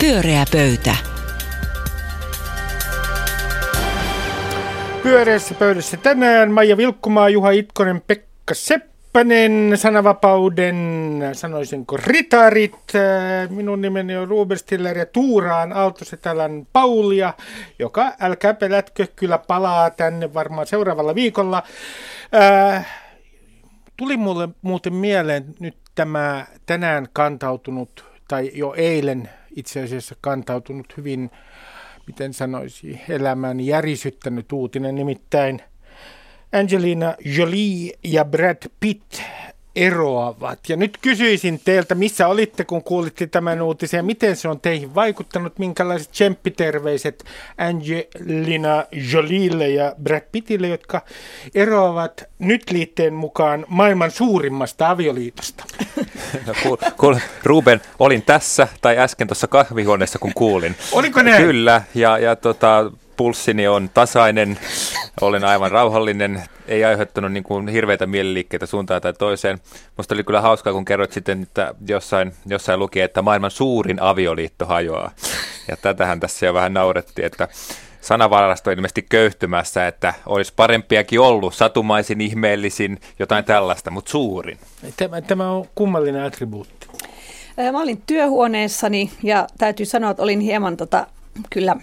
Pyöreä pöytä. Pyöreässä pöydässä tänään Maija Vilkkumaa, Juha Itkonen, Pekka Seppänen, sanavapauden, sanoisinko ritarit. Minun nimeni on Ruben Stiller ja tuuraan Aaltosetälän Paulia, joka älkää pelätkö, kyllä palaa tänne varmaan seuraavalla viikolla. Äh, tuli mulle muuten mieleen nyt tämä tänään kantautunut, tai jo eilen itse asiassa kantautunut hyvin, miten sanoisi, elämän järisyttänyt uutinen, nimittäin Angelina Jolie ja Brad Pitt eroavat. Ja nyt kysyisin teiltä, missä olitte, kun kuulitte tämän uutisen, ja miten se on teihin vaikuttanut, minkälaiset tsemppiterveiset Angelina Jolille ja Brad Pittille, jotka eroavat nyt liitteen mukaan maailman suurimmasta avioliitosta. Kuul, kuul, Ruben, olin tässä tai äsken tuossa kahvihuoneessa, kun kuulin. Oliko näin? Kyllä, ja, ja tota, pulssini on tasainen, olen aivan rauhallinen, ei aiheuttanut niin kuin hirveitä mieliliikkeitä suuntaan tai toiseen. Musta oli kyllä hauskaa, kun kerroit sitten, että jossain, jossain luki, että maailman suurin avioliitto hajoaa. Ja tätähän tässä jo vähän naurettiin, että sanavarasto on ilmeisesti köyhtymässä, että olisi parempiakin ollut, satumaisin, ihmeellisin, jotain tällaista, mutta suurin. Tämä, tämä on kummallinen attribuutti. Mä olin työhuoneessani ja täytyy sanoa, että olin hieman tota, kyllä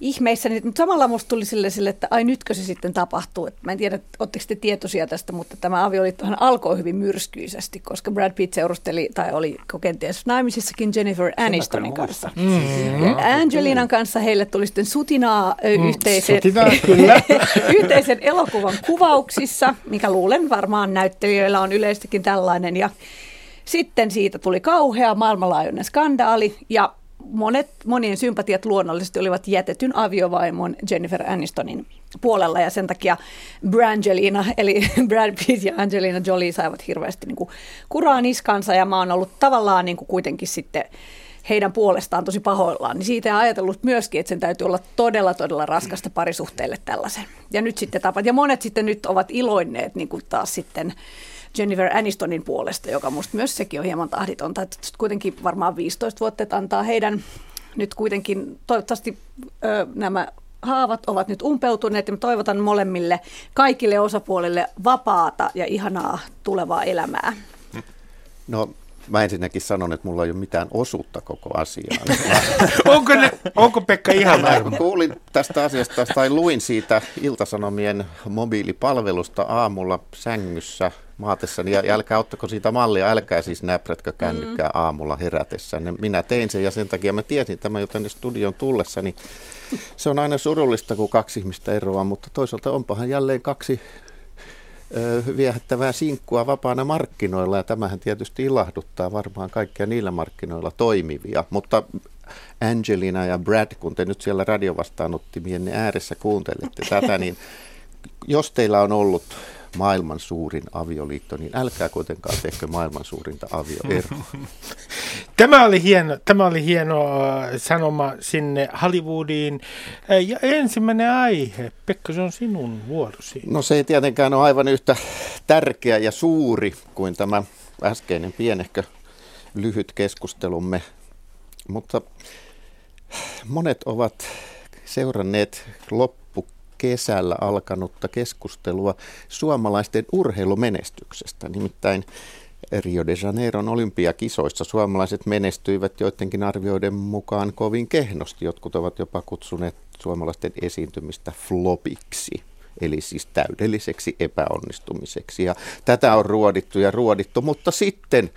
ihmeissäni, mutta samalla musta tuli sille, sille, että ai nytkö se sitten tapahtuu. Et mä en tiedä, oletteko te tietoisia tästä, mutta tämä avioliittohan alkoi hyvin myrskyisesti, koska Brad Pitt seurusteli tai oli kenties naimisissakin Jennifer Anistonin kanssa. Mm-hmm. Ja Angelinan kanssa heille tuli sitten sutinaa mm, yhteisen, sutinaa, kyllä. yhteisen elokuvan kuvauksissa, mikä luulen varmaan näyttelijöillä on yleistäkin tällainen. Ja sitten siitä tuli kauhea maailmanlaajuinen skandaali ja monet, monien sympatiat luonnollisesti olivat jätetyn aviovaimon Jennifer Anistonin puolella ja sen takia Brangelina, eli Brad Pitt ja Angelina Jolie saivat hirveästi niin kuin kuraa niskansa ja mä oon ollut tavallaan niin kuin kuitenkin sitten heidän puolestaan tosi pahoillaan, niin siitä ajatellut myöskin, että sen täytyy olla todella, todella raskasta parisuhteelle tällaisen. Ja nyt sitten tapat, ja monet sitten nyt ovat iloinneet niin kuin taas sitten Jennifer Anistonin puolesta, joka musta myös sekin on hieman tahditonta. Että kuitenkin varmaan 15 vuotta, että antaa heidän nyt kuitenkin toivottavasti ö, nämä haavat ovat nyt umpeutuneet ja toivotan molemmille kaikille osapuolille vapaata ja ihanaa tulevaa elämää. No mä ensinnäkin sanon, että mulla ei ole mitään osuutta koko asiaan. onko, ne, onko Pekka ihan Mä kuulin tästä asiasta tai luin siitä Iltasanomien mobiilipalvelusta aamulla sängyssä maatessani. Ja, ja älkää ottako siitä mallia, älkää siis näprätkö kännykkää mm. aamulla herätessä. Minä tein sen ja sen takia mä tiesin tämän jo tänne studion tullessa. Niin se on aina surullista, kun kaksi ihmistä eroaa, mutta toisaalta onpahan jälleen kaksi viehättävää sinkkua vapaana markkinoilla ja tämähän tietysti ilahduttaa varmaan kaikkia niillä markkinoilla toimivia. Mutta Angelina ja Brad, kun te nyt siellä radiovastaanottimien ääressä kuuntelette tätä, niin jos teillä on ollut maailman suurin avioliitto, niin älkää kuitenkaan tehkö maailman suurinta avioeroa. Tämä oli hieno, tämä oli hieno äh, sanoma sinne Hollywoodiin. Äh, ja ensimmäinen aihe, Pekka, se on sinun vuorosi. No se ei tietenkään ole aivan yhtä tärkeä ja suuri kuin tämä äskeinen pienehkö lyhyt keskustelumme, mutta monet ovat seuranneet loppuun kesällä alkanutta keskustelua suomalaisten urheilumenestyksestä. Nimittäin Rio de Janeiron olympiakisoissa suomalaiset menestyivät joidenkin arvioiden mukaan kovin kehnosti. Jotkut ovat jopa kutsuneet suomalaisten esiintymistä flopiksi eli siis täydelliseksi epäonnistumiseksi. Ja tätä on ruodittu ja ruodittu, mutta sitten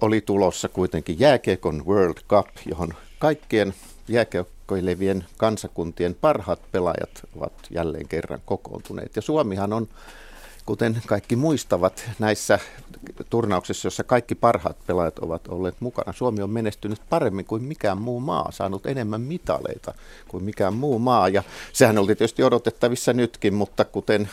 oli tulossa kuitenkin jääkiekon World Cup, johon kaikkien jääkiekkoilevien kansakuntien parhaat pelaajat ovat jälleen kerran kokoontuneet. Ja Suomihan on, kuten kaikki muistavat, näissä turnauksissa, joissa kaikki parhaat pelaajat ovat olleet mukana. Suomi on menestynyt paremmin kuin mikään muu maa, saanut enemmän mitaleita kuin mikään muu maa. Ja sehän oli tietysti odotettavissa nytkin, mutta kuten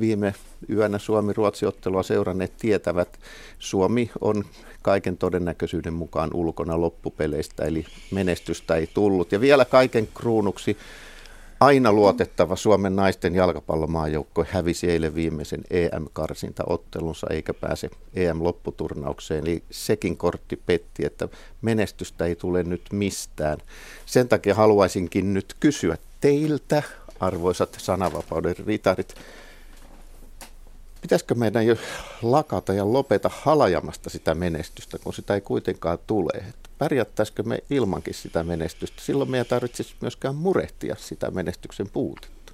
viime yönä Suomi-Ruotsi-ottelua seuranneet tietävät, Suomi on kaiken todennäköisyyden mukaan ulkona loppupeleistä, eli menestystä ei tullut. Ja vielä kaiken kruunuksi aina luotettava Suomen naisten jalkapallomaajoukko hävisi eilen viimeisen EM-karsintaottelunsa eikä pääse EM-lopputurnaukseen. Eli sekin kortti petti, että menestystä ei tule nyt mistään. Sen takia haluaisinkin nyt kysyä teiltä, arvoisat sananvapauden ritarit, pitäisikö meidän jo lakata ja lopeta halajamasta sitä menestystä, kun sitä ei kuitenkaan tule? Että pärjättäisikö me ilmankin sitä menestystä? Silloin meidän tarvitsisi myöskään murehtia sitä menestyksen puutetta.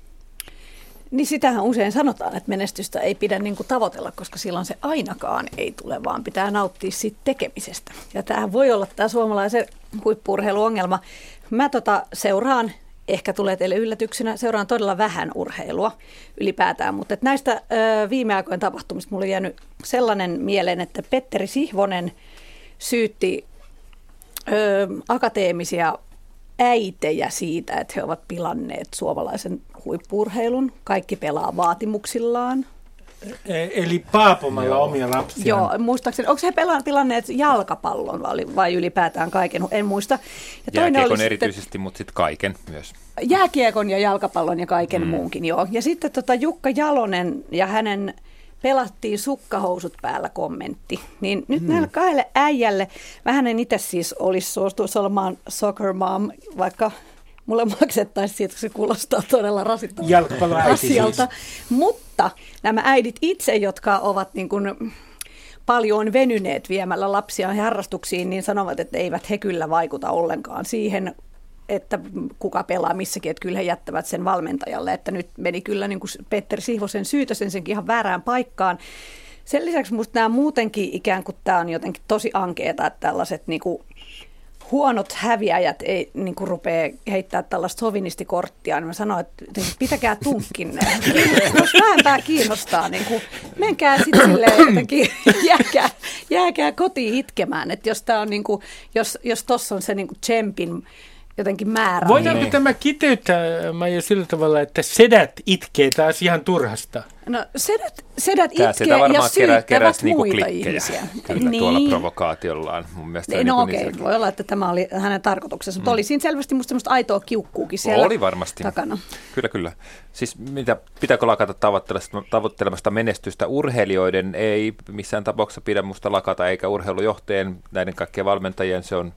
Niin sitähän usein sanotaan, että menestystä ei pidä niin kuin tavoitella, koska silloin se ainakaan ei tule, vaan pitää nauttia siitä tekemisestä. Ja tämähän voi olla tämä suomalaisen huippurheiluongelma. Mä tota seuraan ehkä tulee teille yllätyksenä. Seuraan todella vähän urheilua ylipäätään, mutta että näistä ö, viime aikojen tapahtumista mulle on jäänyt sellainen mieleen, että Petteri Sihvonen syytti ö, akateemisia äitejä siitä, että he ovat pilanneet suomalaisen huippurheilun. Kaikki pelaa vaatimuksillaan. E, eli paapomalla Joo. omia lapsia. Joo, muistaakseni. Onko he pelan, pilanneet jalkapallon vai, vai ylipäätään kaiken? En muista. Ja toinen oli erityisesti, sitten, mutta sitten kaiken myös. Jääkiekon ja jalkapallon ja kaiken mm. muunkin, joo. Ja sitten tota Jukka Jalonen ja hänen pelattiin sukkahousut päällä kommentti. Niin nyt mm. näille kahdelle äijälle, vähän en itse siis olisi suostuisi olemaan soccer mom, vaikka mulle maksettaisiin siitä, kun se kuulostaa todella rasittavalta asialta. Siis. Mutta nämä äidit itse, jotka ovat niin kuin paljon venyneet viemällä lapsia harrastuksiin, niin sanovat, että eivät he kyllä vaikuta ollenkaan siihen, että kuka pelaa missäkin, että kyllä he jättävät sen valmentajalle, että nyt meni kyllä niin kuin Petteri Sihvosen syytösen senkin ihan väärään paikkaan. Sen lisäksi minusta nämä muutenkin ikään kuin tämä on jotenkin tosi ankeeta, että tällaiset niin kuin huonot häviäjät ei niin kuin rupea heittää tällaista sovinistikorttia, niin mä sanoin, että pitäkää tunkkinne. Jos vähempää kiinnostaa, niin kuin, menkää sitten silleen jotenkin, jääkää, jääkää kotiin itkemään. Että jos, tää on niin kuin, jos, jos tossa on se niin kuin tsempin jotenkin määrä. Voidaanko niin. tämä kiteyttää, Maija, sillä tavalla, että sedät itkee taas ihan turhasta? No sedät, sedät Tämä itkee ja syyttävät kerä, niinku muita ihmisiä. Kyllä niin. tuolla provokaatiollaan. Mun mielestä niin, no okei, okay. voi olla, että tämä oli hänen tarkoituksensa, mutta mm. oli siinä selvästi musta semmoista aitoa kiukkuukin siellä Oli varmasti. takana. Kyllä, kyllä. Siis mitä, pitääkö lakata tavoittelemasta menestystä urheilijoiden? Ei missään tapauksessa pidä musta lakata, eikä urheilujohteen, näiden kaikkien valmentajien, se on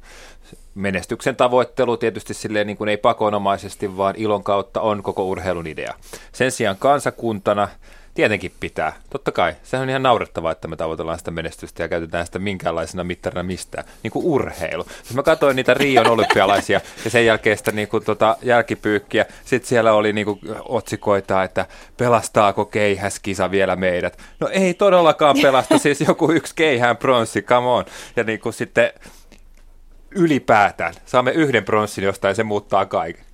menestyksen tavoittelu tietysti silleen niin kuin ei pakonomaisesti, vaan ilon kautta on koko urheilun idea. Sen sijaan kansakuntana tietenkin pitää. Totta kai. Sehän on ihan naurettavaa, että me tavoitellaan sitä menestystä ja käytetään sitä minkäänlaisena mittarina mistään. Niin kuin urheilu. Siis mä katsoin niitä Rion olympialaisia ja sen jälkeen sitä niin kuin, tota, jälkipyykkiä. Sitten siellä oli niin kuin, otsikoita, että pelastaako keihäskisa vielä meidät. No ei todellakaan pelasta. Siis joku yksi keihään pronssi, come on. Ja niin kuin sitten ylipäätään. Saamme yhden pronssin jostain, se muuttaa kaiken.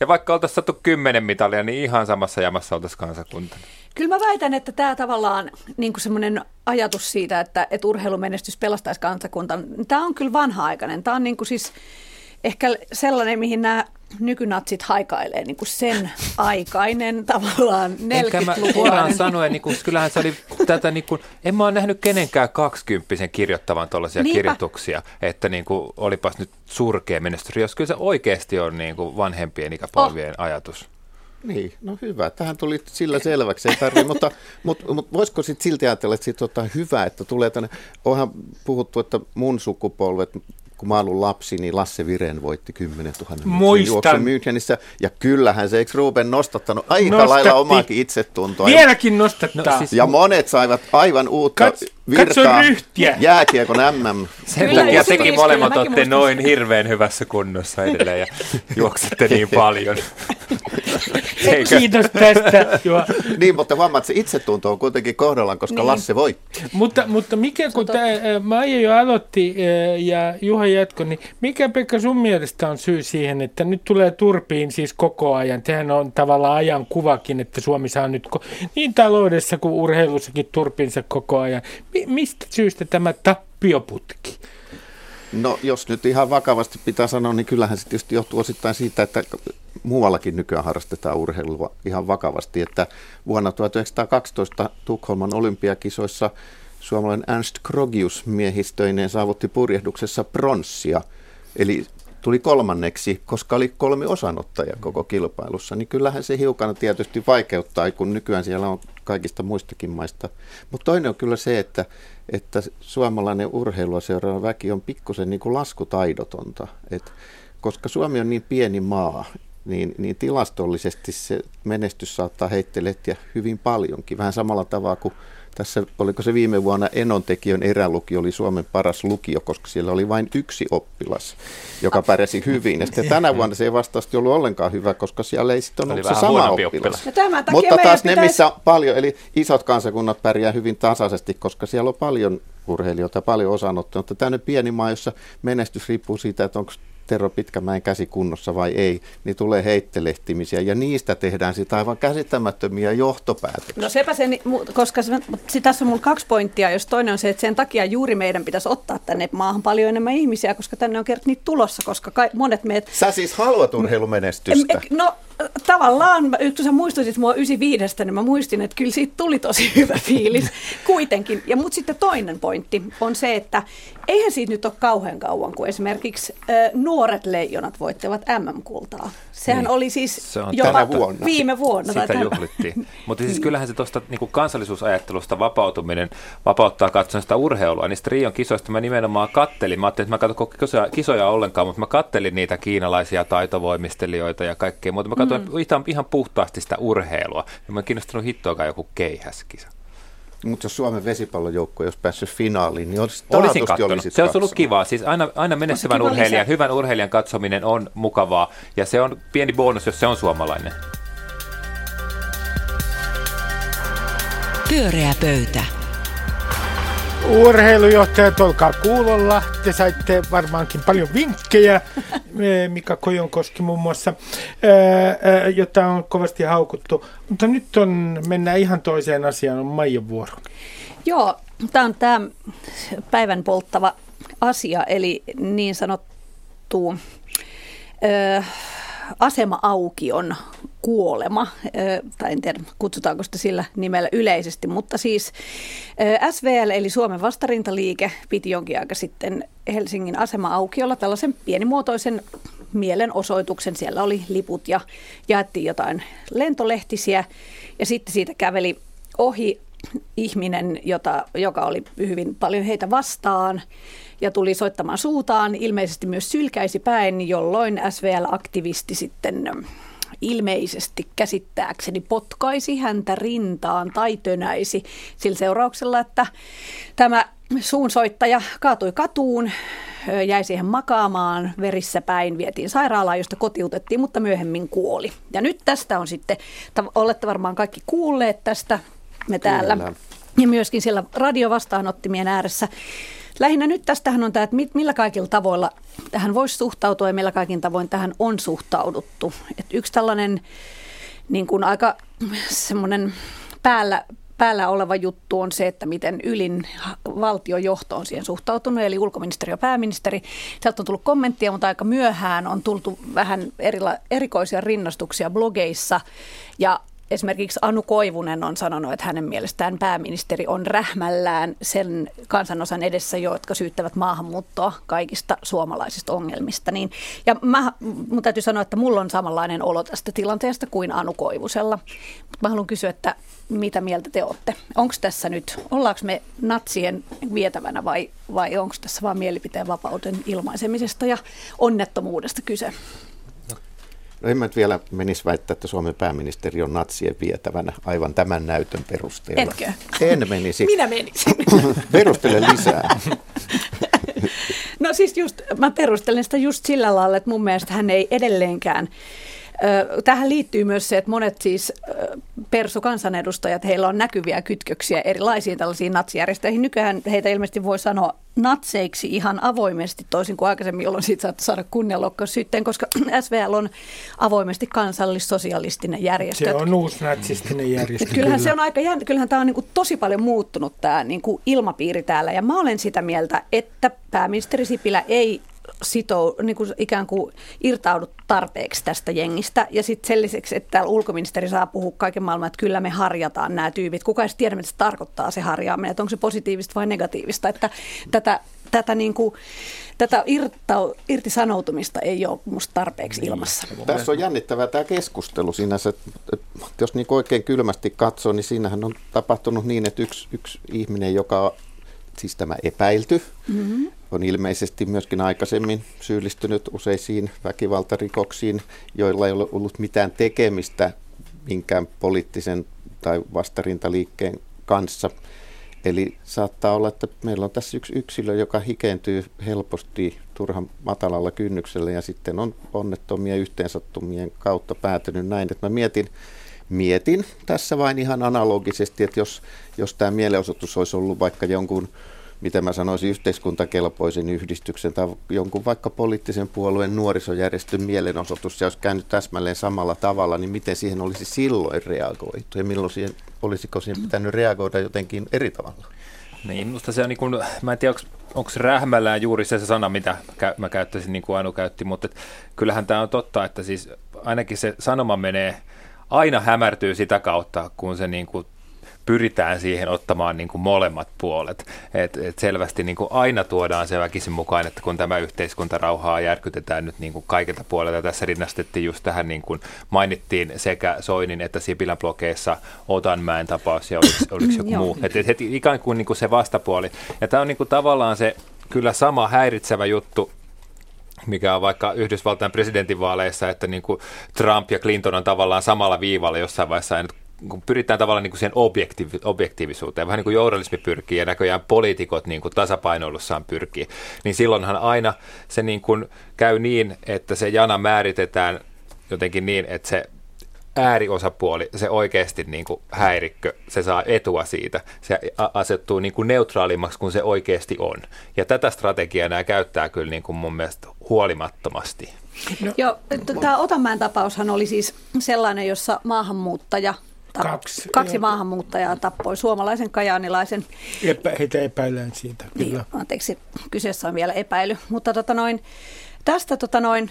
Ja vaikka oltaisiin saatu kymmenen mitalia, niin ihan samassa jamassa oltaisiin kansakunta. Kyllä mä väitän, että tämä tavallaan niin semmoinen ajatus siitä, että, että urheilumenestys pelastaisi kansakuntan, tämä on kyllä vanha-aikainen. Tämä on niin kuin siis ehkä sellainen, mihin nämä nykynatsit haikailee niin kuin sen aikainen tavallaan 40-luvun. suoraan sanoen, niin kuin, kyllähän se oli tätä, niin kuin, en mä ole nähnyt kenenkään kaksikymppisen kirjoittavan tuollaisia kirjoituksia, että niin kuin, olipas nyt surkea menestys, jos kyllä se oikeasti on niin kuin vanhempien ikäpolvien oh. ajatus. Niin, no hyvä. Tähän tuli sillä selväksi, ei tarvitse, mutta, mutta, mutta voisiko sitten silti ajatella, että sit on hyvä, että tulee tänne, onhan puhuttu, että mun sukupolvet, kun mä ollut lapsi, niin Lasse Viren voitti 10 000 Muistan. Münchenissä. Ja kyllähän se, eikö Ruben nostattanut aika Nostatti. lailla omaakin itsetuntoa. Vieläkin nostattaa. No, siis... Ja monet saivat aivan uutta Kats, virtaa jääkiekon MM. Sen Kyllä, takia tekin molemmat olette noin hirveän hyvässä kunnossa edelleen ja juoksette niin paljon. Kiitos tästä. niin, mutta huomaat, että se itsetunto on kuitenkin kohdallaan, koska niin. Lasse voitti. Mutta, mutta mikä, kun tämä, Maija jo aloitti ja Juha jatko, niin mikä Pekka sun mielestä on syy siihen, että nyt tulee turpiin siis koko ajan? Tehän on tavallaan ajan kuvakin, että Suomi saa nyt niin taloudessa kuin urheilussakin turpinsa koko ajan. Mi- mistä syystä tämä tappioputki? No jos nyt ihan vakavasti pitää sanoa, niin kyllähän se tietysti johtuu osittain siitä, että muuallakin nykyään harrastetaan urheilua ihan vakavasti. Että vuonna 1912 Tukholman olympiakisoissa suomalainen Ernst Krogius miehistöineen saavutti purjehduksessa pronssia. Eli tuli kolmanneksi, koska oli kolme osanottajaa koko kilpailussa, niin kyllähän se hiukan tietysti vaikeuttaa, kun nykyään siellä on kaikista muistakin maista. Mutta toinen on kyllä se, että, että suomalainen urheilua seuraava väki on pikkusen niin kuin laskutaidotonta. Et, koska Suomi on niin pieni maa, niin, niin tilastollisesti se menestys saattaa heittelehtiä hyvin paljonkin. Vähän samalla tavalla kuin tässä, oliko se viime vuonna Enontekiön erälukio oli Suomen paras lukio, koska siellä oli vain yksi oppilas, joka pärjäsi hyvin. Ja sitten tänä vuonna se ei vastaavasti ollut ollenkaan hyvä, koska siellä ei sitten ollut se sama oppilas. oppilas. Mutta taas ne, missä on paljon, eli isot kansakunnat pärjää hyvin tasaisesti, koska siellä on paljon urheilijoita, paljon osanottoja, mutta tämmöinen pieni maa, jossa menestys riippuu siitä, että onko Tero Pitkämäen käsi kunnossa vai ei, niin tulee heittelehtimisiä ja niistä tehdään sitä aivan käsittämättömiä johtopäätöksiä. No sepä se, koska se, tässä on mulla kaksi pointtia, jos toinen on se, että sen takia juuri meidän pitäisi ottaa tänne maahan paljon enemmän ihmisiä, koska tänne on kerran niitä tulossa, koska ka- monet meidät... Sä siis haluat urheilumenestystä? No tavallaan, kun sä muistutit mua 95, niin mä muistin, että kyllä siitä tuli tosi hyvä fiilis kuitenkin. Ja mutta sitten toinen pointti on se, että eihän siitä nyt ole kauhean kauan, kun esimerkiksi äh, nuoret leijonat voittivat MM-kultaa. Sehän niin. oli siis se on jopa vuonna. viime vuonna. Sitä juhlittiin. Mutta siis kyllähän se tuosta niin kansallisuusajattelusta vapautuminen vapauttaa katsomaan sitä urheilua. Niistä Rion kisoista mä nimenomaan kattelin. Mä ajattelin, että mä katson kisoja, kisoja ollenkaan, mutta mä kattelin niitä kiinalaisia taitovoimistelijoita ja kaikkea muuta. Mä katsoin mm. ihan, ihan puhtaasti sitä urheilua. Ja mä en kiinnostunut hittoakaan joku keihäskisa. Mutta jos Suomen vesipallojoukkue olisi päässyt finaaliin, niin olisi Olisin katsonut. Se olisi ollut kivaa. Siis aina, aina menestyvän urheilijan, hyvän urheilijan katsominen on mukavaa. Ja se on pieni bonus, jos se on suomalainen. Pyöreä pöytä. Urheilujohtajat, olkaa kuulolla. Te saitte varmaankin paljon vinkkejä, Mika Kojonkoski muun muassa, jota on kovasti haukuttu. Mutta nyt on, mennään ihan toiseen asiaan, on Maijan vuoro. Joo, tämä on tämä päivän polttava asia, eli niin sanottu asema-aukion kuolema, tai en tiedä kutsutaanko sitä sillä nimellä yleisesti, mutta siis SVL eli Suomen vastarintaliike piti jonkin aika sitten Helsingin asema-aukiolla tällaisen pienimuotoisen mielenosoituksen. Siellä oli liput ja jaettiin jotain lentolehtisiä ja sitten siitä käveli ohi ihminen, jota, joka oli hyvin paljon heitä vastaan ja tuli soittamaan suutaan, ilmeisesti myös sylkäisi päin, jolloin SVL-aktivisti sitten ilmeisesti käsittääkseni potkaisi häntä rintaan tai tönäisi sillä seurauksella, että tämä suunsoittaja kaatui katuun, jäi siihen makaamaan verissä päin, vietiin sairaalaan, josta kotiutettiin, mutta myöhemmin kuoli. Ja nyt tästä on sitten, olette varmaan kaikki kuulleet tästä, me täällä. Kyllä. Ja myöskin siellä radiovastaanottimien ääressä Lähinnä nyt tästähän on tämä, että millä kaikilla tavoilla tähän voisi suhtautua ja millä kaikin tavoin tähän on suhtauduttu. Et yksi tällainen niin kuin aika semmoinen päällä, päällä oleva juttu on se, että miten ylin valtiojohto on siihen suhtautunut, eli ulkoministeri ja pääministeri. Sieltä on tullut kommenttia, mutta aika myöhään on tultu vähän erila, erikoisia rinnastuksia blogeissa. Ja Esimerkiksi Anu Koivunen on sanonut, että hänen mielestään pääministeri on rähmällään sen kansanosan edessä, jotka syyttävät maahanmuuttoa kaikista suomalaisista ongelmista. Niin, ja mä, mun täytyy sanoa, että mulla on samanlainen olo tästä tilanteesta kuin Anu Koivusella. Mutta mä haluan kysyä, että mitä mieltä te olette? Onko tässä nyt, ollaanko me natsien vietävänä vai, vai onko tässä vain mielipiteen vapauden ilmaisemisesta ja onnettomuudesta kyse? No en mä nyt vielä menisi väittää, että Suomen pääministeri on natsien vietävänä aivan tämän näytön perusteella. Etkö? En menisi. Minä menisin. Perustele lisää. No siis just, mä perustelen sitä just sillä lailla, että mun mielestä hän ei edelleenkään Tähän liittyy myös se, että monet siis persukansanedustajat, heillä on näkyviä kytköksiä erilaisiin tällaisiin natsijärjestöihin. Nykyään heitä ilmeisesti voi sanoa natseiksi ihan avoimesti, toisin kuin aikaisemmin, jolloin siitä saattaa saada kunnianloukkaussyytteen, koska SVL on avoimesti kansallissosialistinen järjestö. Se on uusi natsistinen järjestö. kyllähän kyllä. se on aika jännä, kyllähän tämä on niin kuin tosi paljon muuttunut tämä niin kuin ilmapiiri täällä, ja mä olen sitä mieltä, että pääministeri Sipilä ei sitou, niin kuin ikään kuin irtaudu tarpeeksi tästä jengistä. Ja sitten sen lisäksi, että täällä ulkoministeri saa puhua kaiken maailman, että kyllä me harjataan nämä tyypit. Kuka ei tiedä, mitä se tarkoittaa se harjaaminen, että onko se positiivista vai negatiivista. Että tätä tätä, niin kuin, tätä irta, irtisanoutumista ei ole musta tarpeeksi niin. ilmassa. Tässä on jännittävää tämä keskustelu sinänsä. Että jos niin oikein kylmästi katsoo, niin siinähän on tapahtunut niin, että yksi, yksi ihminen, joka siis tämä epäilty, mm-hmm. on ilmeisesti myöskin aikaisemmin syyllistynyt useisiin väkivaltarikoksiin, joilla ei ole ollut mitään tekemistä minkään poliittisen tai vastarintaliikkeen kanssa. Eli saattaa olla, että meillä on tässä yksi yksilö, joka hikeentyy helposti turhan matalalla kynnyksellä ja sitten on onnettomia yhteensattumien kautta päätynyt näin, että mä mietin, mietin tässä vain ihan analogisesti, että jos, jos tämä mielenosoitus olisi ollut vaikka jonkun miten mä sanoisin, yhteiskuntakelpoisen yhdistyksen tai jonkun vaikka poliittisen puolueen nuorisojärjestön mielenosoitus, ja olisi käynyt täsmälleen samalla tavalla, niin miten siihen olisi silloin reagoitu ja milloin siihen, olisiko siihen pitänyt reagoida jotenkin eri tavalla? Niin, minusta se on niin kuin, mä en tiedä, onko rähmällään juuri se, se sana, mitä mä käyttäisin niin kuin Anu käytti, mutta et, kyllähän tämä on totta, että siis ainakin se sanoma menee, aina hämärtyy sitä kautta, kun se niin kuin pyritään siihen ottamaan niin kuin molemmat puolet. Et, et selvästi niin kuin aina tuodaan se väkisin mukaan, että kun tämä yhteiskuntarauhaa järkytetään nyt niin kuin kaikilta puolelta. Tässä rinnastettiin just tähän, niin kuin mainittiin sekä Soinin että Sipilän blogeissa Otanmäen tapaus ja oliko, oliko joku muu. Et, et, et, ikään kuin, niin kuin se vastapuoli. Ja tämä on niin kuin tavallaan se kyllä sama häiritsevä juttu, mikä on vaikka Yhdysvaltain presidentinvaaleissa, että niin kuin Trump ja Clinton on tavallaan samalla viivalla jossain vaiheessa, ja nyt kun pyritään tavallaan niin kuin objektiiv- objektiivisuuteen, vähän niin kuin journalismi pyrkii ja näköjään poliitikot niin kuin tasapainoilussaan pyrkii, niin silloinhan aina se niin kuin käy niin, että se jana määritetään jotenkin niin, että se ääriosapuoli, se oikeasti niin kuin häirikkö, se saa etua siitä. Se asettuu niin kuin neutraalimmaksi kuin se oikeasti on. Ja tätä strategiaa nämä käyttää kyllä niin kuin mun mielestä huolimattomasti. No. Joo, tämä Otanmäen tapaushan oli siis sellainen, jossa maahanmuuttaja Tapp- kaksi, kaksi maahanmuuttajaa tappoi suomalaisen kajaanilaisen. Epä, heitä epäillään siitä, niin, kyllä. Niin, anteeksi, kyseessä on vielä epäily. Mutta tota noin, tästä tota noin,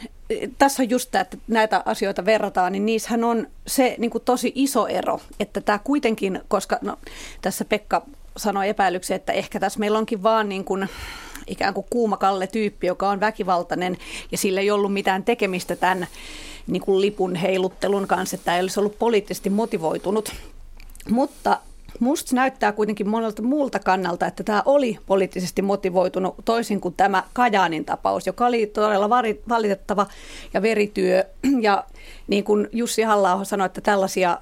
tässä on just tämä, että näitä asioita verrataan, niin niissähän on se niin kuin tosi iso ero, että tämä kuitenkin, koska no, tässä Pekka sanoi epäilyksiä, että ehkä tässä meillä onkin vaan niin kuin, ikään kuin kuumakalle tyyppi, joka on väkivaltainen ja sillä ei ollut mitään tekemistä tämän niin kuin lipun heiluttelun kanssa, että ei olisi ollut poliittisesti motivoitunut. Mutta Musta näyttää kuitenkin monelta muulta kannalta, että tämä oli poliittisesti motivoitunut toisin kuin tämä Kajaanin tapaus, joka oli todella valitettava ja verityö. Ja niin kuin Jussi halla sanoi, että tällaisia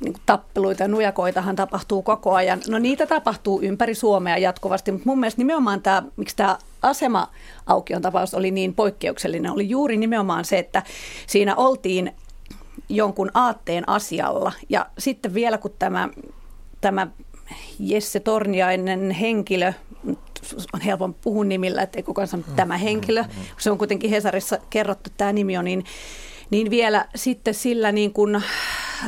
niin kuin tappeluita ja nujakoitahan tapahtuu koko ajan. No niitä tapahtuu ympäri Suomea jatkuvasti, mutta mun mielestä nimenomaan tämä, miksi tämä asema-aukion tapaus oli niin poikkeuksellinen, oli juuri nimenomaan se, että siinä oltiin jonkun aatteen asialla. Ja sitten vielä kun tämä, tämä Jesse Torniainen henkilö, on helpon puhua nimillä, ettei kukaan sano tämä henkilö, se on kuitenkin Hesarissa kerrottu tämä nimi on, niin niin vielä sitten sillä niin kuin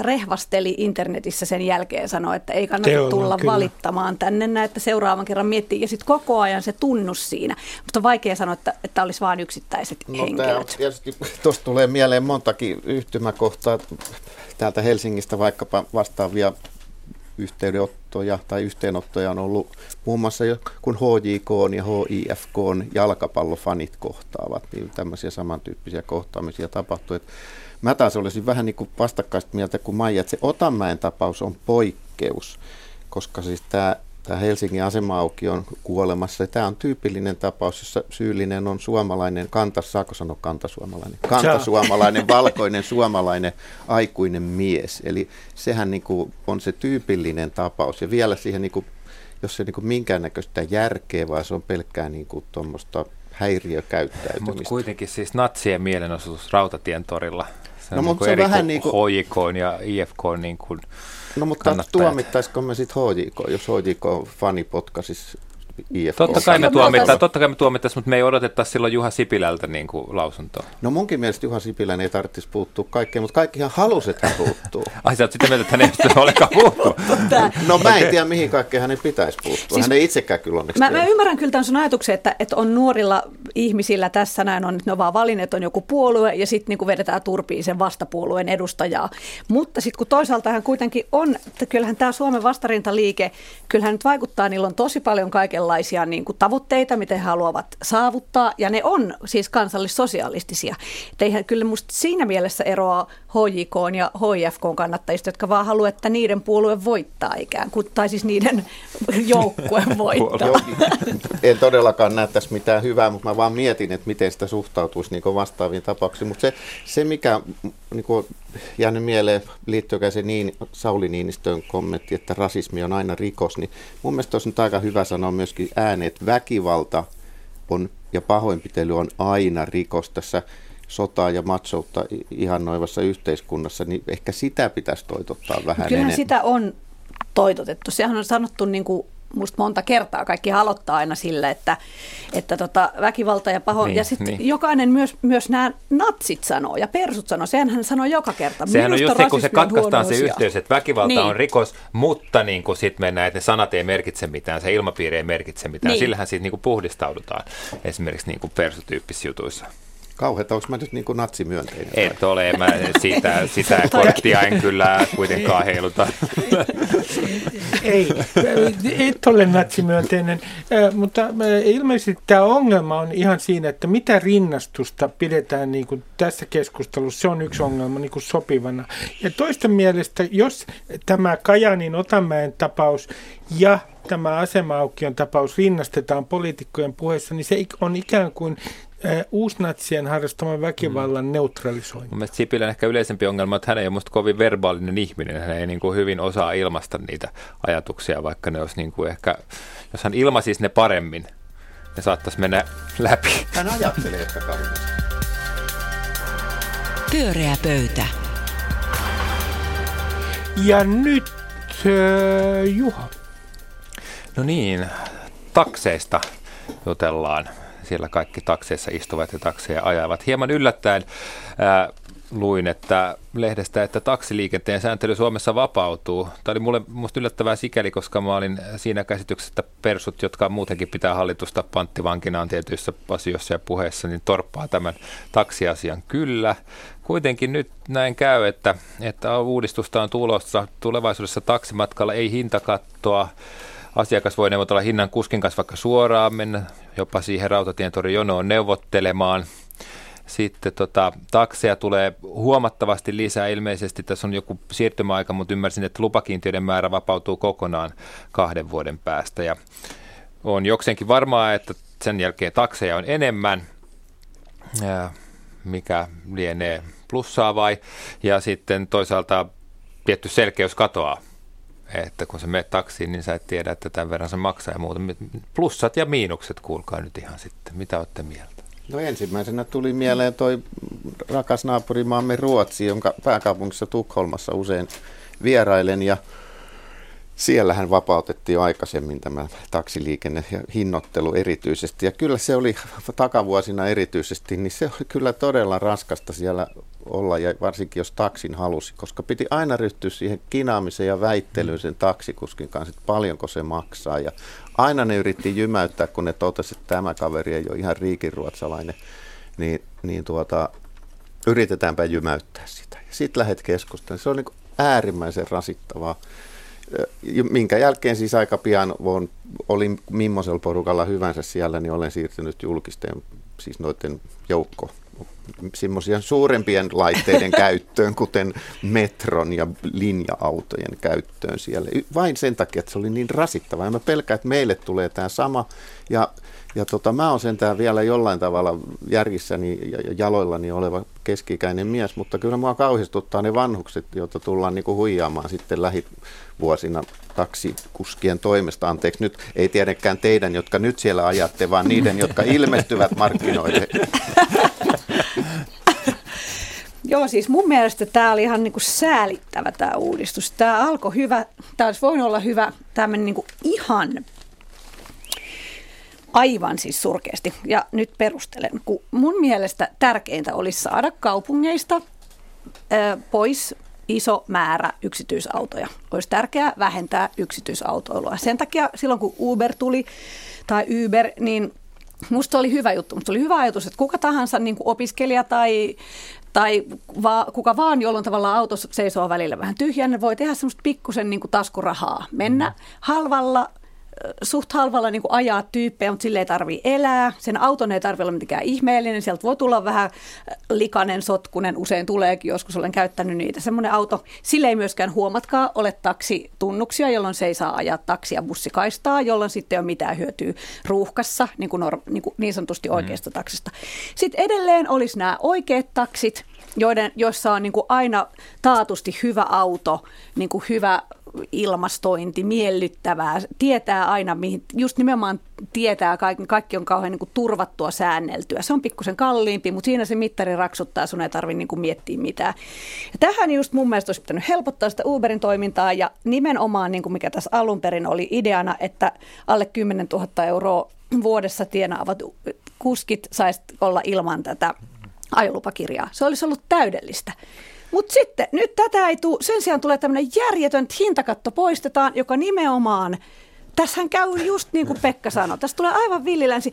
rehvasteli internetissä sen jälkeen sanoi, että ei kannata Teolla, tulla kyllä. valittamaan tänne, että seuraavan kerran miettii. Ja sitten koko ajan se tunnus siinä. Mutta on vaikea sanoa, että, että olisi vain yksittäiset no, henkilöt. Tietysti tuosta tulee mieleen montakin yhtymäkohtaa täältä Helsingistä vaikkapa vastaavia yhteydenottoja tai yhteenottoja on ollut muun muassa jo, kun HJK ja HIFK jalkapallofanit kohtaavat, niin tämmöisiä samantyyppisiä kohtaamisia tapahtuu. Et mä taas olisin vähän niin kuin vastakkaista mieltä kuin Maija, että se Otanmäen tapaus on poikkeus, koska siis tämä tämä Helsingin asema-auki on kuolemassa. Tämä on tyypillinen tapaus, jossa syyllinen on suomalainen, kanta, saako sanoa kantasuomalainen? Kantasuomalainen, valkoinen suomalainen aikuinen mies. Eli sehän niin kuin on se tyypillinen tapaus. Ja vielä siihen, niin kuin, jos se niin kuin minkäännäköistä järkeä, vaan se on pelkkää niin kuin tuommoista häiriökäyttäytymistä. Mutta kuitenkin siis natsien mielenosoitus Rautatien torilla. No, on, niin se on vähän niin kuin... HJK ja IFK niin kuin No mutta tuomittaisiko me sitten HJK, jos HJK fani potkasis IFK. Totta kai me tuomittaa, totta kai me tuomittaisiin, mutta me ei odotettaisi silloin Juha Sipilältä niin kuin lausuntoa. No munkin mielestä Juha Sipilän ei tarvitsisi puuttua kaikkeen, mutta kaikkihan halusi, että hän puuttuu. Ai sä oot sitten mieltä, että hän ei olekaan puuttua. no mä en tiedä, mihin kaikkeen hänen pitäisi puuttua. Siis, hän ei itsekään kyllä onneksi mä, mä ymmärrän kyllä tämän sun ajatuksen, että, että on nuorilla ihmisillä tässä näin on, että ne on vaan valinneet, on joku puolue ja sitten niin vedetään turpiin sen vastapuolueen edustajaa. Mutta sitten kun toisaalta hän kuitenkin on, että kyllähän tämä Suomen vastarintaliike, kyllähän nyt vaikuttaa, niillä on tosi paljon kaikenlaisia kaikenlaisia niin kuin tavoitteita, mitä he haluavat saavuttaa, ja ne on siis kansallissosialistisia. Et eihän kyllä musta siinä mielessä eroa HJK ja HIFK kannattajista, jotka vaan haluavat, että niiden puolue voittaa ikään kuin, tai siis niiden joukkue voittaa. en todellakaan näe tässä mitään hyvää, mutta mä vaan mietin, että miten sitä suhtautuisi niin vastaaviin tapauksiin. Mutta se, se, mikä niin kuin jäänyt mieleen, liittyykään se niin, Sauli Niinistön kommentti, että rasismi on aina rikos, niin mun mielestä olisi nyt aika hyvä sanoa myöskin ääneen, että väkivalta on, ja pahoinpitely on aina rikos tässä sotaa ja matsoutta ihannoivassa yhteiskunnassa, niin ehkä sitä pitäisi toitottaa vähän Kyllähän enemmän. sitä on toitotettu. Sehän on sanottu niin kuin musta monta kertaa. Kaikki aloittaa aina sillä, että, että tota, väkivalta ja paho. Niin, ja sitten niin. jokainen myös, myös nämä natsit sanoo ja persut sanoo. Sehän hän sanoo joka kerta. Sehän Minusta on just se, kun se katkaistaan se yhteys, että väkivalta niin. on rikos, mutta niin kuin sitten mennään, että ne sanat ei merkitse mitään, se ilmapiiri ei merkitse mitään. Niin. Sillähän siitä niin kuin puhdistaudutaan esimerkiksi niin kuin persutyyppisissä jutuissa. Kauheeta, onko mä nyt niin kuin natsimyönteinen? Et ole, mä sitä, sitä korttia en kyllä kuitenkaan heiluta. Ei, et ole natsimyönteinen, mutta ilmeisesti tämä ongelma on ihan siinä, että mitä rinnastusta pidetään niin kuin tässä keskustelussa, se on yksi ongelma niin kuin sopivana. Ja toisten mielestä, jos tämä Kajanin Otamäen tapaus ja tämä asema-aukion tapaus rinnastetaan poliitikkojen puheessa, niin se on ikään kuin uusnatsien harrastaman väkivallan mm. neutralisointi. Mun mielestä Sipilän ehkä yleisempi ongelma, että hän ei ole musta kovin verbaalinen ihminen. Hän ei niin kuin hyvin osaa ilmaista niitä ajatuksia, vaikka ne olisi niin kuin ehkä, jos hän ilmaisisi ne paremmin, ne saattaisi mennä läpi. Hän ajattelee ehkä kauheasti. Pyöreä pöytä. Ja nyt äh, Juha. No niin, takseista jutellaan siellä kaikki takseissa istuvat ja takseja ajavat. Hieman yllättäen ää, luin että lehdestä, että taksiliikenteen sääntely Suomessa vapautuu. Tämä oli mulle musta yllättävää sikäli, koska mä olin siinä käsityksessä, että persut, jotka muutenkin pitää hallitusta panttivankinaan tietyissä asioissa ja puheissa, niin torppaa tämän taksiasian kyllä. Kuitenkin nyt näin käy, että, että uudistusta on tulossa. Tulevaisuudessa taksimatkalla ei hintakattoa asiakas voi neuvotella hinnan kuskin kanssa vaikka suoraan, mennä jopa siihen rautatientori jonoon neuvottelemaan. Sitten tota, takseja tulee huomattavasti lisää. Ilmeisesti tässä on joku siirtymäaika, mutta ymmärsin, että lupakiintiöiden määrä vapautuu kokonaan kahden vuoden päästä. Ja on jokseenkin varmaa, että sen jälkeen takseja on enemmän, mikä lienee plussaa vai. Ja sitten toisaalta tietty selkeys katoaa että kun sä menet taksiin, niin sä et tiedä, että tämän verran se maksaa ja muuta. Plussat ja miinukset, kuulkaa nyt ihan sitten. Mitä olette mieltä? No ensimmäisenä tuli mieleen toi rakas naapurimaamme Ruotsi, jonka pääkaupungissa Tukholmassa usein vierailen ja siellähän vapautettiin jo aikaisemmin tämä taksiliikenne ja hinnoittelu erityisesti. Ja kyllä se oli takavuosina erityisesti, niin se oli kyllä todella raskasta siellä olla, ja varsinkin jos taksin halusi, koska piti aina ryhtyä siihen kinaamiseen ja väittelyyn sen taksikuskin kanssa, että paljonko se maksaa. Ja aina ne yritti jymäyttää, kun ne totesivat, että tämä kaveri ei ole ihan riikinruotsalainen, niin, niin tuota, yritetäänpä jymäyttää sitä. Sitten lähdet keskustelemaan. Se on niin äärimmäisen rasittavaa minkä jälkeen siis aika pian on, olin millaisella porukalla hyvänsä siellä, niin olen siirtynyt julkisten, siis noiden joukko semmoisia suurempien laitteiden käyttöön, kuten metron ja linja-autojen käyttöön siellä. Vain sen takia, että se oli niin rasittavaa. Ja mä pelkään, että meille tulee tämä sama. Ja, ja tota, mä oon sentään vielä jollain tavalla järjissäni ja jaloillani oleva keskikäinen mies, mutta kyllä mua kauhistuttaa ne vanhukset, joita tullaan niinku huijaamaan sitten lähivuosina taksikuskien toimesta. Anteeksi, nyt ei tiedäkään teidän, jotka nyt siellä ajatte, vaan niiden, jotka ilmestyvät markkinoille. Joo, siis mun mielestä tämä oli ihan niinku säälittävä tämä uudistus. Tämä alkoi hyvä, tämä olisi voinut olla hyvä tämmöinen niinku ihan aivan siis surkeasti. Ja nyt perustelen, kun mun mielestä tärkeintä olisi saada kaupungeista ö, pois iso määrä yksityisautoja. Olisi tärkeää vähentää yksityisautoilua. Sen takia silloin kun Uber tuli tai Uber, niin Musta oli hyvä juttu, musta oli hyvä ajatus, että kuka tahansa niin kuin opiskelija tai, tai va, kuka vaan, jolloin tavallaan auto seisoo välillä vähän tyhjänä, voi tehdä semmoista pikkusen niin kuin taskurahaa. Mennä mm. halvalla suht halvalla niin kuin ajaa tyyppejä, mutta sille ei tarvi elää. Sen auton ei tarvitse olla mitenkään ihmeellinen. Sieltä voi tulla vähän likainen, sotkunen. Usein tuleekin, joskus olen käyttänyt niitä. Semmoinen auto, sille ei myöskään huomatkaa ole taksitunnuksia, jolloin se ei saa ajaa taksia bussikaistaa, jolloin sitten ei ole mitään hyötyä ruuhkassa, niin, kuin nor, niin, kuin niin sanotusti oikeasta mm. taksista. Sitten edelleen olisi nämä oikeat taksit, joiden, joissa on niin kuin aina taatusti hyvä auto, niin kuin hyvä ilmastointi, miellyttävää, tietää aina, mihin, just nimenomaan tietää, kaikki, kaikki on kauhean niin kuin turvattua, säänneltyä. Se on pikkusen kalliimpi, mutta siinä se mittari raksuttaa, sun ei tarvitse niin kuin miettiä mitään. Ja tähän just mun mielestä olisi pitänyt helpottaa sitä Uberin toimintaa ja nimenomaan, niin kuin mikä tässä alun perin oli ideana, että alle 10 000 euroa vuodessa tienaavat kuskit saisi olla ilman tätä ajolupakirjaa. Se olisi ollut täydellistä. Mutta sitten nyt tätä ei tule, sen sijaan tulee tämmöinen järjetön, hintakatto poistetaan, joka nimenomaan – Tässähän käy just niin kuin Pekka sanoi. Tässä tulee aivan villilänsi.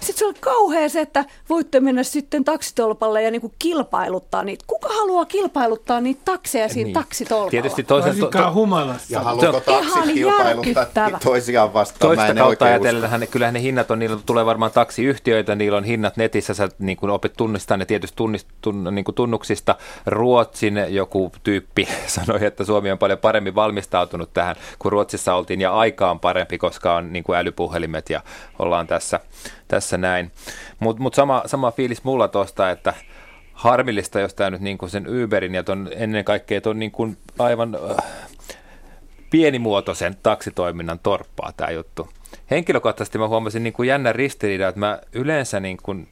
Sitten se on kauhea se, että voitte mennä sitten taksitolpalle ja niin kuin kilpailuttaa niitä. Kuka haluaa kilpailuttaa niitä takseja siinä niin. taksitolpalla? Tietysti toisaalta... To, to, humalassa. Ja haluatko taksit kilpailuttaa toisiaan vastaan? Toista kautta ajatellen, kyllähän ne hinnat on, niillä tulee varmaan taksiyhtiöitä, niillä on hinnat netissä, sä niin kuin opit tunnistaa ne tietysti tunnist, tun, niin kuin tunnuksista. Ruotsin joku tyyppi sanoi, että Suomi on paljon paremmin valmistautunut tähän, kun Ruotsissa oltiin ja aika on paremmin parempi, koska on niin kuin älypuhelimet ja ollaan tässä, tässä näin. Mutta mut sama, sama fiilis mulla tuosta, että harmillista, jos tämä nyt niin kuin sen Uberin ja ton, ennen kaikkea tuon niin kuin aivan äh, pienimuotoisen taksitoiminnan torppaa tämä juttu. Henkilökohtaisesti mä huomasin niin kuin jännän ristiriidan, että mä yleensä niin kuin,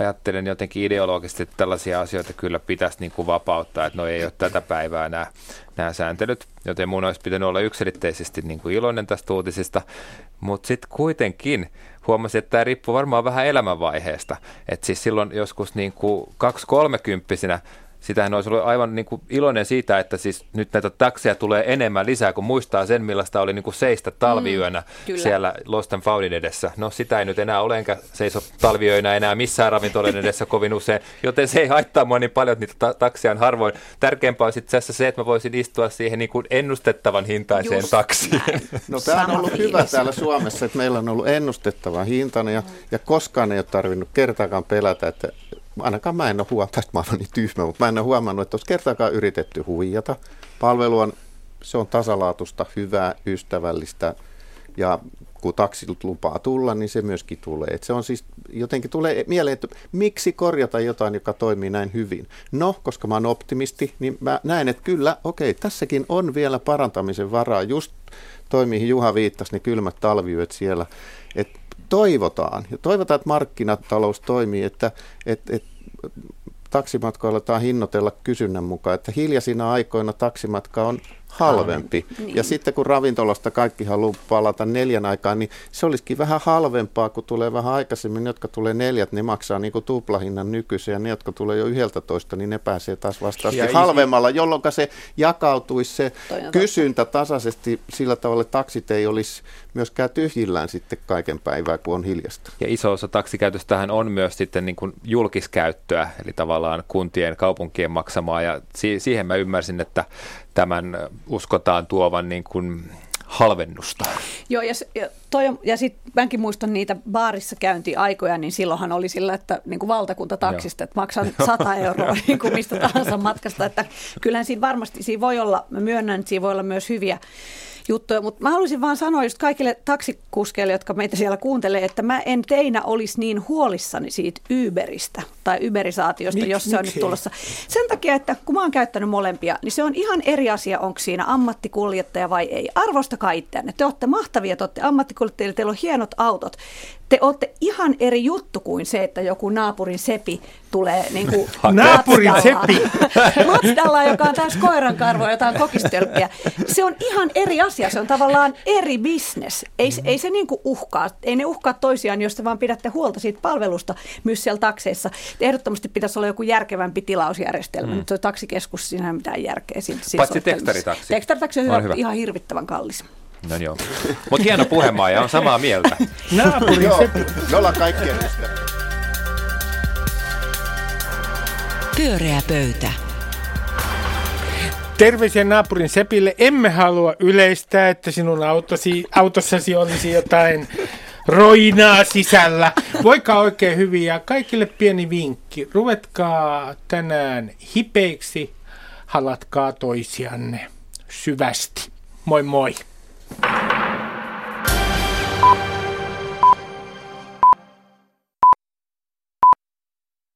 ajattelen jotenkin ideologisesti, että tällaisia asioita kyllä pitäisi niin kuin vapauttaa, että no ei ole tätä päivää nämä, nämä sääntelyt, joten mun olisi pitänyt olla yksilitteisesti niin kuin iloinen tästä uutisista, mutta sitten kuitenkin huomasin, että tämä riippuu varmaan vähän elämänvaiheesta, että siis silloin joskus niin kuin 2-30 sitähän olisi ollut aivan niin kuin iloinen siitä, että siis nyt näitä takseja tulee enemmän lisää, kun muistaa sen, millaista oli niin kuin seistä talviyönä mm, siellä Lost and Foundin edessä. No sitä ei nyt enää ole, enkä seiso talviyönä enää missään ravintolan edessä kovin usein, joten se ei haittaa mua niin paljon, että niitä ta- takseja on harvoin. Tärkeämpää on sitten tässä se, että mä voisin istua siihen niin kuin ennustettavan hintaiseen Just taksiin. Näin. No tämä on ollut hyvä täällä Suomessa, että meillä on ollut ennustettava hintainen ja, ja koskaan ei ole tarvinnut kertaakaan pelätä, että ainakaan mä en ole huomannut, tästä mä olen niin tyhmä, mutta mä en ole huomannut, että olisi kertaakaan yritetty huijata. Palvelu on, se on tasalaatusta, hyvää, ystävällistä ja kun taksit lupaa tulla, niin se myöskin tulee. Et se on siis, jotenkin tulee mieleen, että miksi korjata jotain, joka toimii näin hyvin. No, koska mä oon optimisti, niin mä näen, että kyllä, okei, tässäkin on vielä parantamisen varaa. Just toi, mihin Juha viittasi, ne kylmät talviyöt siellä. Että toivotaan, ja toivotaan, että markkinatalous toimii, että, että, että taksimatkoilla aletaan hinnoitella kysynnän mukaan, että hiljaisina aikoina taksimatka on halvempi. Niin. Ja sitten kun ravintolasta kaikki haluaa palata neljän aikaan, niin se olisikin vähän halvempaa, kun tulee vähän aikaisemmin. Ne, jotka tulee neljät, ne maksaa niin kuin tuplahinnan nykyisen, ja ne, jotka tulee jo yhdeltä toista, niin ne pääsee taas vastaavasti ja halvemmalla, jolloin se jakautuisi se kysyntä tasaisesti sillä tavalla, että taksit ei olisi myöskään tyhjillään sitten kaiken päivää, kun on hiljasta. Ja iso osa taksikäytöstähän on myös sitten niin kuin julkiskäyttöä, eli tavallaan kuntien, kaupunkien maksamaa, ja siihen mä ymmärsin, että tämän uskotaan tuovan niin kuin halvennusta. Joo, ja, ja, toi, ja sitten mäkin muistan niitä baarissa käyntiaikoja, niin silloinhan oli sillä, että niin kuin valtakuntataksista, että maksan 100 euroa niin kuin mistä tahansa matkasta, että kyllähän siinä varmasti, siinä voi olla, mä myönnän, että siinä voi olla myös hyviä juttuja, mutta mä haluaisin vaan sanoa just kaikille taksikuskeille, jotka meitä siellä kuuntelee, että mä en teinä olisi niin huolissani siitä Uberistä tai Uberisaatiosta, Mik, jos se on nyt tulossa. Sen takia, että kun mä oon käyttänyt molempia, niin se on ihan eri asia, onko siinä ammattikuljettaja vai ei. Arvostakaa itseänne. Te olette mahtavia, te olette ammattikuljettajia, teillä on hienot autot te olette ihan eri juttu kuin se, että joku naapurin sepi tulee niin kuin Naapurin sepi? Matsdalla, joka on täys koirankarvoa, jotain kokistölppiä. Se on ihan eri asia, se on tavallaan eri bisnes. Ei, ei se niin kuin uhkaa, ei ne uhkaa toisiaan, jos te vaan pidätte huolta siitä palvelusta myös siellä takseissa. Ehdottomasti pitäisi olla joku järkevämpi tilausjärjestelmä. Mm. Nyt se taksikeskus, siinä ei mitään järkeä. Siinä, Paitsi tekstaritaksi. Tekstaritaksi on, on hyvä, ihan hirvittävän kallis. No joo. Mutta hieno puhemaa ja on samaa mieltä. Naapuri joo, me ollaan kaikkien ystäviä. Pyöreä pöytä. Terveisiä naapurin Sepille. Emme halua yleistää, että sinun autosi, autossasi olisi jotain roinaa sisällä. Voikaa oikein hyvin ja kaikille pieni vinkki. Ruvetkaa tänään hipeiksi, halatkaa toisianne syvästi. Moi moi! Thank you.